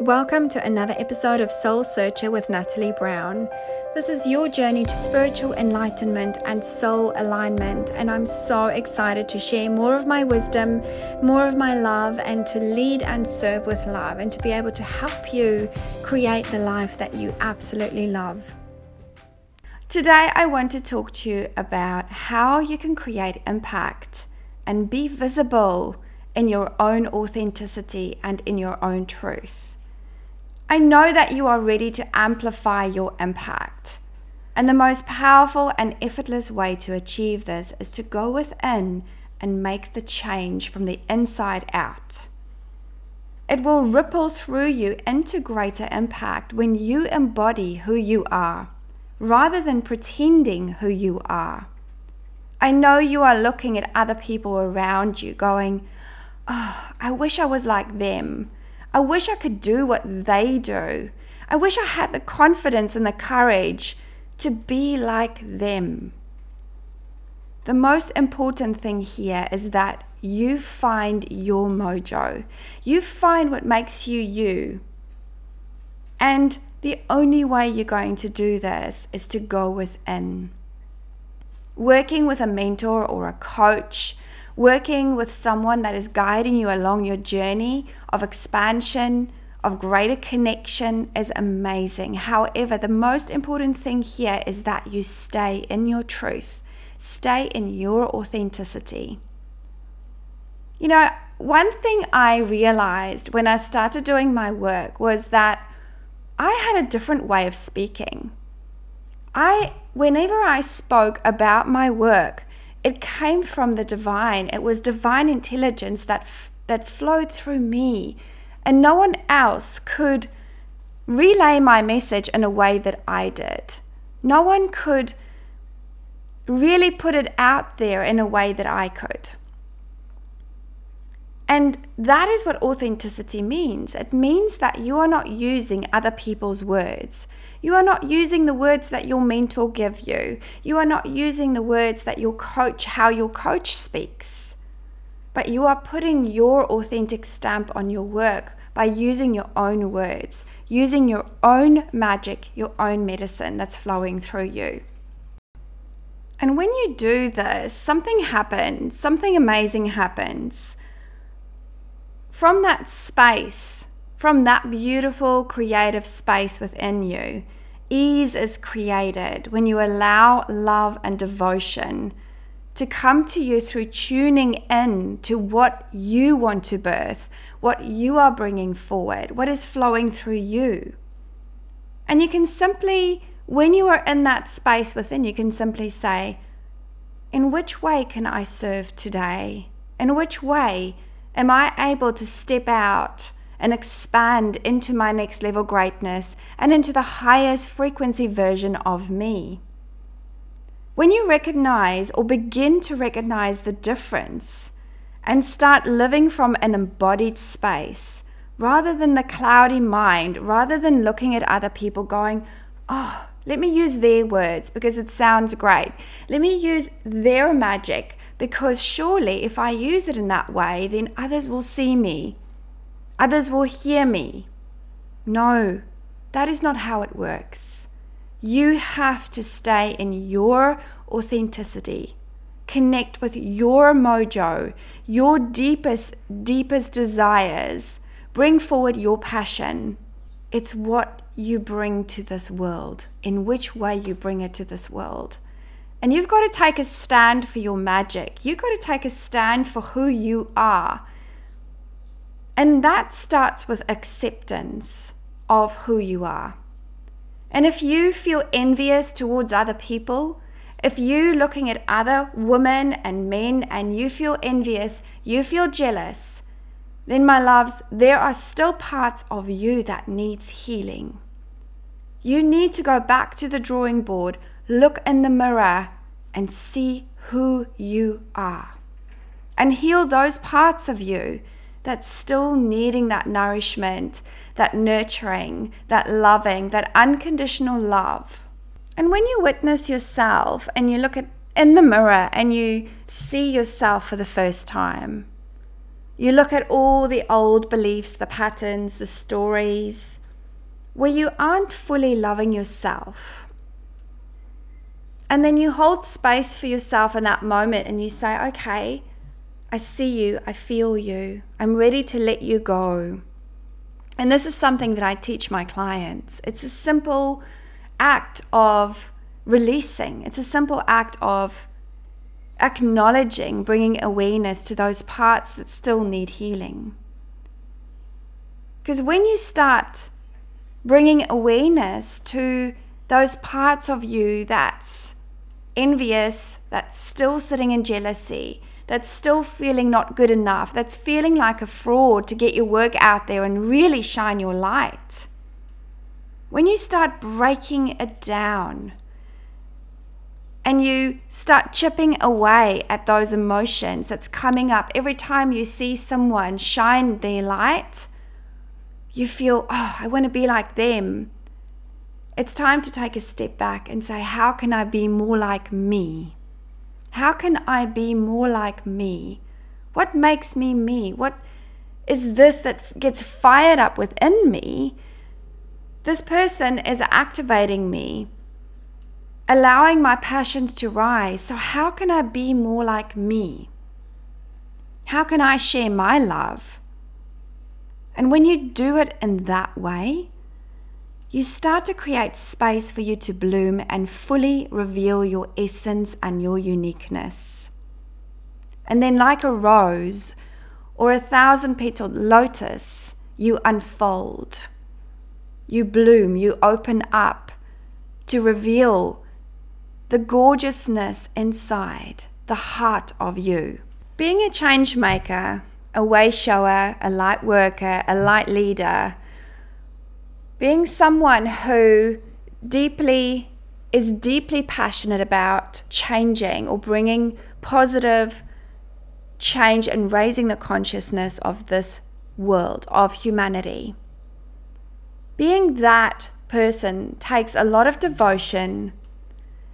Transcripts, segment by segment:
Welcome to another episode of Soul Searcher with Natalie Brown. This is your journey to spiritual enlightenment and soul alignment, and I'm so excited to share more of my wisdom, more of my love, and to lead and serve with love, and to be able to help you create the life that you absolutely love. Today, I want to talk to you about how you can create impact and be visible in your own authenticity and in your own truth. I know that you are ready to amplify your impact. And the most powerful and effortless way to achieve this is to go within and make the change from the inside out. It will ripple through you into greater impact when you embody who you are rather than pretending who you are. I know you are looking at other people around you going, Oh, I wish I was like them. I wish I could do what they do. I wish I had the confidence and the courage to be like them. The most important thing here is that you find your mojo. You find what makes you you. And the only way you're going to do this is to go within. Working with a mentor or a coach working with someone that is guiding you along your journey of expansion, of greater connection is amazing. However, the most important thing here is that you stay in your truth, stay in your authenticity. You know, one thing I realized when I started doing my work was that I had a different way of speaking. I whenever I spoke about my work, it came from the divine. It was divine intelligence that f- that flowed through me, and no one else could relay my message in a way that I did. No one could really put it out there in a way that I could. And that is what authenticity means. It means that you are not using other people's words. You are not using the words that your mentor give you. You are not using the words that your coach how your coach speaks. But you are putting your authentic stamp on your work by using your own words, using your own magic, your own medicine that's flowing through you. And when you do this, something happens, something amazing happens from that space, from that beautiful creative space within you, ease is created when you allow love and devotion to come to you through tuning in to what you want to birth, what you are bringing forward, what is flowing through you. And you can simply, when you are in that space within, you can simply say, In which way can I serve today? In which way Am I able to step out and expand into my next level greatness and into the highest frequency version of me? When you recognize or begin to recognize the difference and start living from an embodied space rather than the cloudy mind, rather than looking at other people going, oh, let me use their words because it sounds great. Let me use their magic because surely if I use it in that way, then others will see me, others will hear me. No, that is not how it works. You have to stay in your authenticity. Connect with your mojo, your deepest, deepest desires. Bring forward your passion. It's what you bring to this world, in which way you bring it to this world. And you've got to take a stand for your magic. You've got to take a stand for who you are. And that starts with acceptance of who you are. And if you feel envious towards other people, if you looking at other women and men and you feel envious, you feel jealous, then my loves, there are still parts of you that needs healing. You need to go back to the drawing board look in the mirror and see who you are. And heal those parts of you that's still needing that nourishment, that nurturing, that loving, that unconditional love. And when you witness yourself and you look at in the mirror and you see yourself for the first time, You look at all the old beliefs, the patterns, the stories, where you aren't fully loving yourself. And then you hold space for yourself in that moment and you say, okay, I see you, I feel you, I'm ready to let you go. And this is something that I teach my clients. It's a simple act of releasing, it's a simple act of acknowledging, bringing awareness to those parts that still need healing. Because when you start bringing awareness to those parts of you that's envious, that's still sitting in jealousy, that's still feeling not good enough, that's feeling like a fraud to get your work out there and really shine your light. When you start breaking it down and you start chipping away at those emotions that's coming up every time you see someone shine their light, you feel, oh, I want to be like them. It's time to take a step back and say, how can I be more like me? How can I be more like me? What makes me me? What is this that gets fired up within me? This person is activating me, allowing my passions to rise. So, how can I be more like me? How can I share my love? And when you do it in that way, you start to create space for you to bloom and fully reveal your essence and your uniqueness. And then, like a rose or a thousand petaled lotus, you unfold, you bloom, you open up to reveal the gorgeousness inside, the heart of you. Being a change maker, a way shower, a light worker, a light leader, being someone who deeply is deeply passionate about changing or bringing positive change and raising the consciousness of this world, of humanity. Being that person takes a lot of devotion,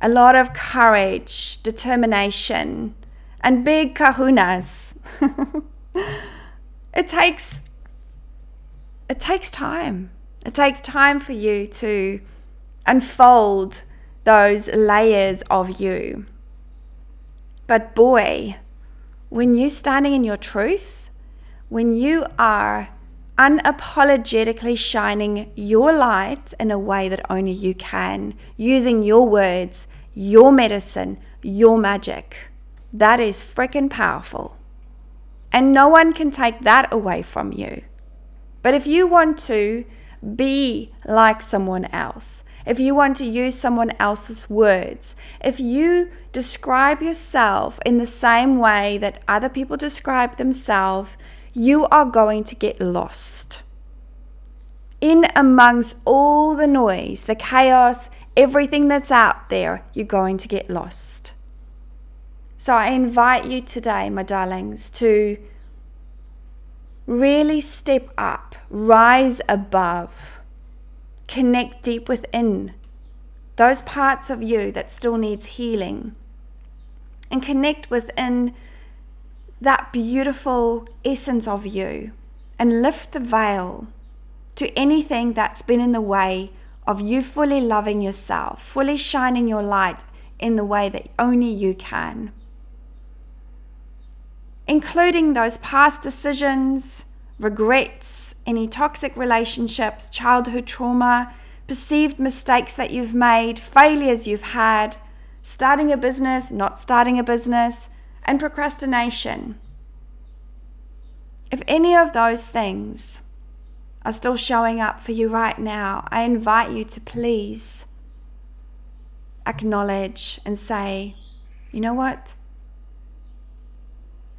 a lot of courage, determination, and big kahunas. it takes it takes time. It takes time for you to unfold those layers of you. But boy, when you're standing in your truth, when you are unapologetically shining your light in a way that only you can, using your words, your medicine, your magic, that is freaking powerful. And no one can take that away from you. But if you want to be like someone else, if you want to use someone else's words, if you describe yourself in the same way that other people describe themselves, you are going to get lost. In amongst all the noise, the chaos, everything that's out there, you're going to get lost. So I invite you today, my darlings, to really step up, rise above, connect deep within those parts of you that still needs healing and connect within that beautiful essence of you and lift the veil to anything that's been in the way of you fully loving yourself, fully shining your light in the way that only you can including those past decisions, regrets, any toxic relationships, childhood trauma, perceived mistakes that you've made, failures you've had, starting a business, not starting a business, and procrastination. If any of those things are still showing up for you right now, I invite you to please acknowledge and say, you know what?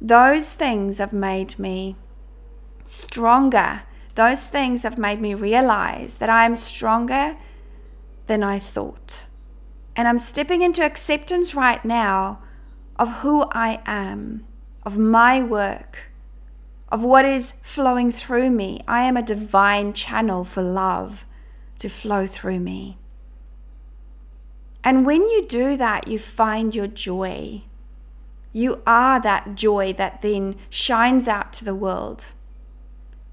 Those things have made me stronger. Those things have made me realize that I am stronger than I thought. And I'm stepping into acceptance right now of who I am, of my work, of what is flowing through me. I am a divine channel for love to flow through me. And when you do that, you find your joy. You are that joy that then shines out to the world.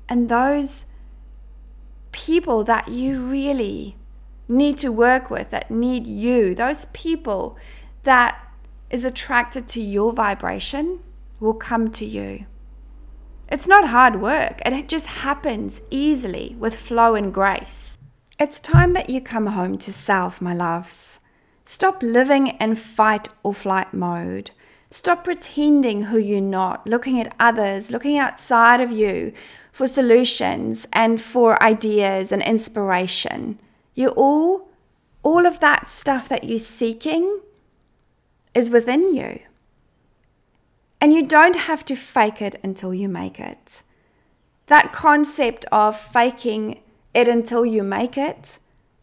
And those people that you really need to work with, that need you, those people that is attracted to your vibration will come to you. It's not hard work, it just happens easily with flow and grace. It's time that you come home to self, my loves. Stop living in fight or flight mode. Stop pretending who you're not, looking at others, looking outside of you for solutions and for ideas and inspiration. You all, all of that stuff that you're seeking is within you. And you don't have to fake it until you make it. That concept of faking it until you make it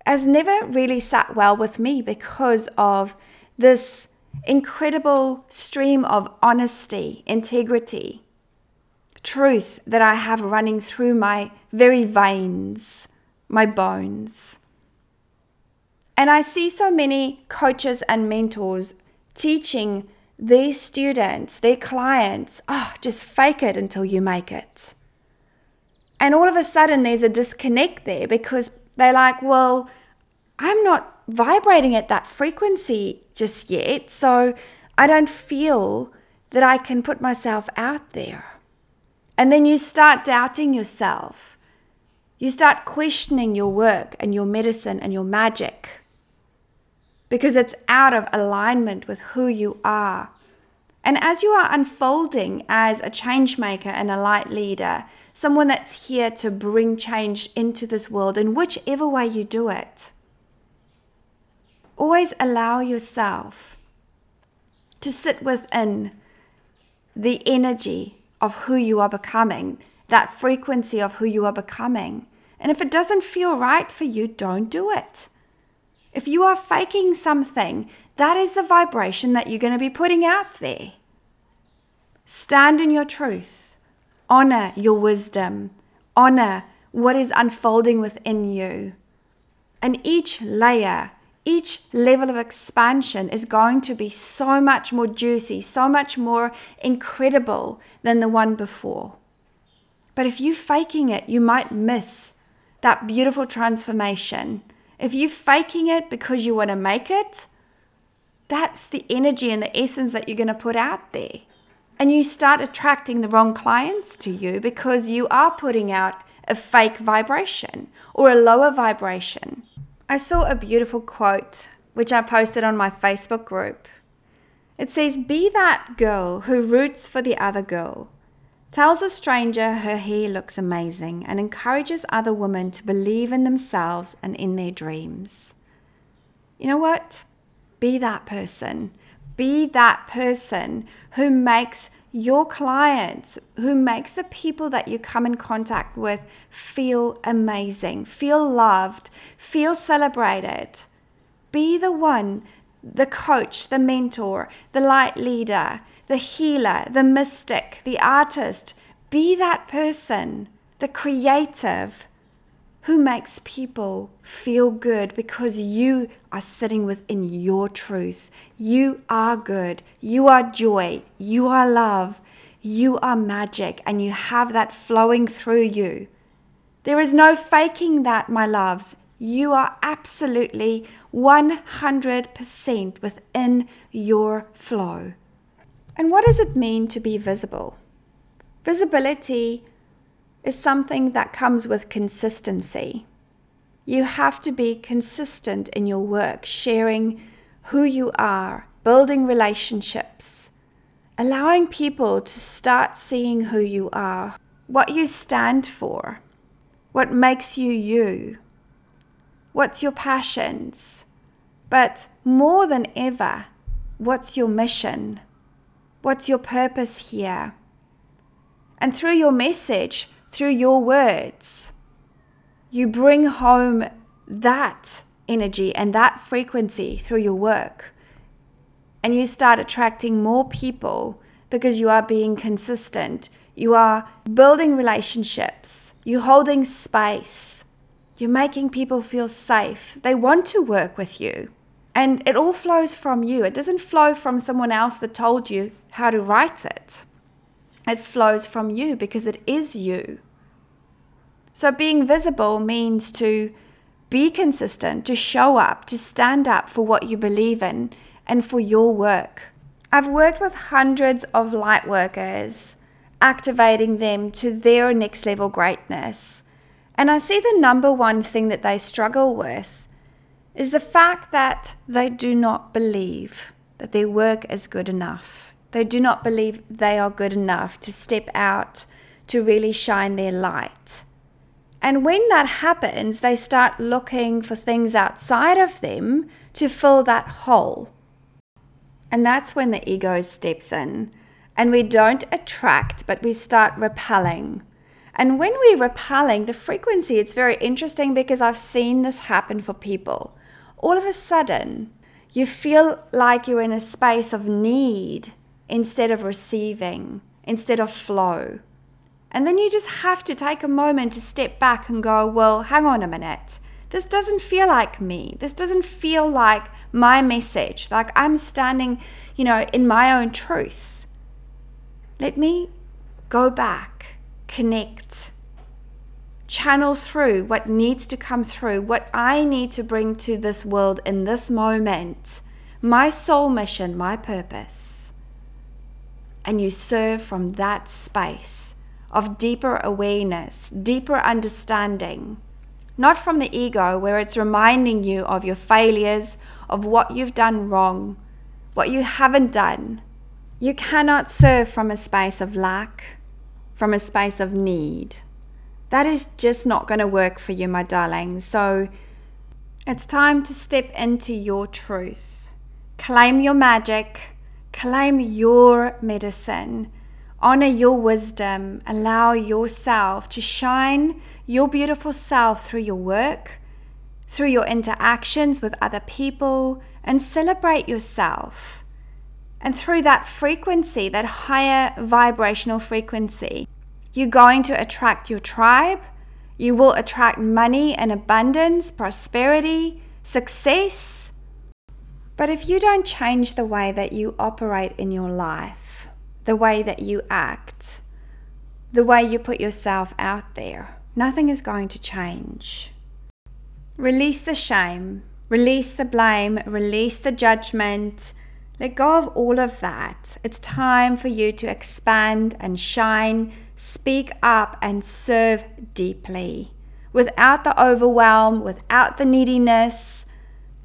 has never really sat well with me because of this incredible stream of honesty, integrity, truth that I have running through my very veins, my bones. And I see so many coaches and mentors teaching their students, their clients, oh, just fake it until you make it. And all of a sudden, there's a disconnect there because they're like, well, I'm not vibrating at that frequency just yet. So I don't feel that I can put myself out there. And then you start doubting yourself. You start questioning your work and your medicine and your magic because it's out of alignment with who you are. And as you are unfolding as a change maker and a light leader, someone that's here to bring change into this world in whichever way you do it, always allow yourself to sit within the energy of who you are becoming, that frequency of who you are becoming. And if it doesn't feel right for you, don't do it. If you are faking something, that is the vibration that you're going to be putting out there. Stand in your truth, honor your wisdom, honor what is unfolding within you. And each layer, each level of expansion is going to be so much more juicy, so much more incredible than the one before. But if you're faking it, you might miss that beautiful transformation if you're faking it because you want to make it, that's the energy and the essence that you're going to put out there. And you start attracting the wrong clients to you because you are putting out a fake vibration or a lower vibration. I saw a beautiful quote which I posted on my Facebook group. It says, Be that girl who roots for the other girl tells a stranger her hair looks amazing, and encourages other women to believe in themselves and in their dreams. You know what? Be that person. Be that person who makes your clients, who makes the people that you come in contact with feel amazing, feel loved, feel celebrated. Be the one, the coach, the mentor, the light leader the healer, the mystic, the artist. Be that person, the creative who makes people feel good because you are sitting within your truth. You are good. You are joy. You are love. You are magic, and you have that flowing through you. There is no faking that, my loves. You are absolutely 100% within your flow. And what does it mean to be visible? Visibility is something that comes with consistency. You have to be consistent in your work, sharing who you are, building relationships, allowing people to start seeing who you are, what you stand for, what makes you you, what's your passions, but more than ever, what's your mission? What's your purpose here? And through your message, through your words, you bring home that energy and that frequency through your work. And you start attracting more people because you are being consistent. You are building relationships. You're holding space. You're making people feel safe. They want to work with you. And it all flows from you. It doesn't flow from someone else that told you how to write it. It flows from you because it is you. So being visible means to be consistent, to show up, to stand up for what you believe in and for your work. I've worked with hundreds of light workers, activating them to their next level greatness. And I see the number one thing that they struggle with is the fact that they do not believe that their work is good enough. They do not believe they are good enough to step out to really shine their light. And when that happens, they start looking for things outside of them to fill that hole. And that's when the ego steps in. And we don't attract, but we start repelling. And when we're repelling, the frequency, it's very interesting because I've seen this happen for people. All of a sudden, you feel like you're in a space of need instead of receiving, instead of flow. And then you just have to take a moment to step back and go, well, hang on a minute. This doesn't feel like me. This doesn't feel like my message. Like I'm standing, you know, in my own truth. Let me go back, connect, channel through what needs to come through, what I need to bring to this world in this moment, my soul mission, my purpose. And you serve from that space of deeper awareness, deeper understanding, not from the ego where it's reminding you of your failures, of what you've done wrong, what you haven't done. You cannot serve from a space of lack, from a space of need that is just not going to work for you, my darling. So it's time to step into your truth. Claim your magic, claim your medicine, honor your wisdom, allow yourself to shine your beautiful self through your work, through your interactions with other people, and celebrate yourself. And through that frequency, that higher vibrational frequency, you're going to attract your tribe. You will attract money and abundance, prosperity, success. But if you don't change the way that you operate in your life, the way that you act, the way you put yourself out there, nothing is going to change. Release the shame, release the blame, release the judgment. Let go of all of that. It's time for you to expand and shine speak up and serve deeply without the overwhelm, without the neediness.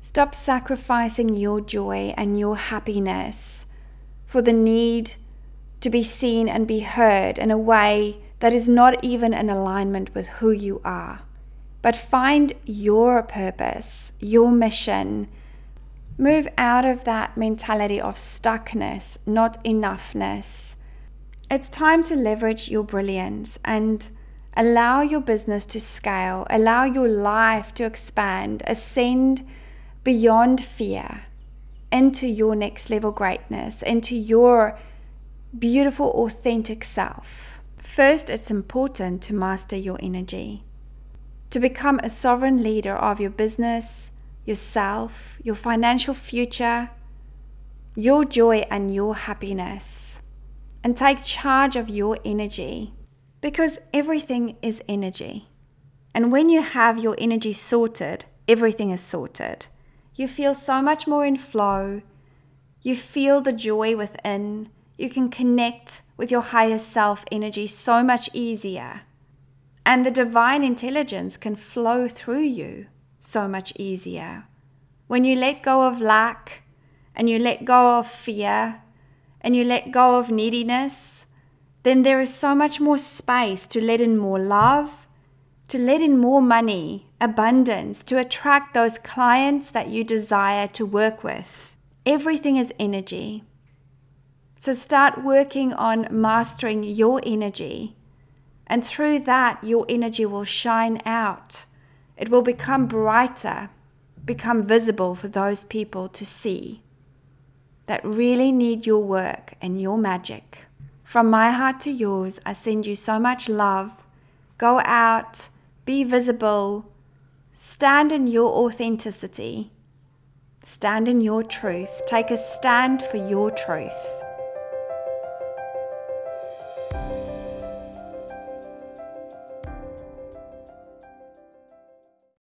Stop sacrificing your joy and your happiness for the need to be seen and be heard in a way that is not even in alignment with who you are. But find your purpose, your mission. Move out of that mentality of stuckness, not enoughness it's time to leverage your brilliance and allow your business to scale, allow your life to expand, ascend beyond fear into your next level greatness, into your beautiful, authentic self. First, it's important to master your energy, to become a sovereign leader of your business, yourself, your financial future, your joy, and your happiness and take charge of your energy because everything is energy. And when you have your energy sorted, everything is sorted. You feel so much more in flow. You feel the joy within. You can connect with your higher self energy so much easier. And the divine intelligence can flow through you so much easier. When you let go of lack and you let go of fear and you let go of neediness, then there is so much more space to let in more love, to let in more money, abundance, to attract those clients that you desire to work with. Everything is energy. So start working on mastering your energy. And through that, your energy will shine out. It will become brighter, become visible for those people to see that really need your work and your magic. From my heart to yours, I send you so much love. Go out, be visible, stand in your authenticity, stand in your truth, take a stand for your truth.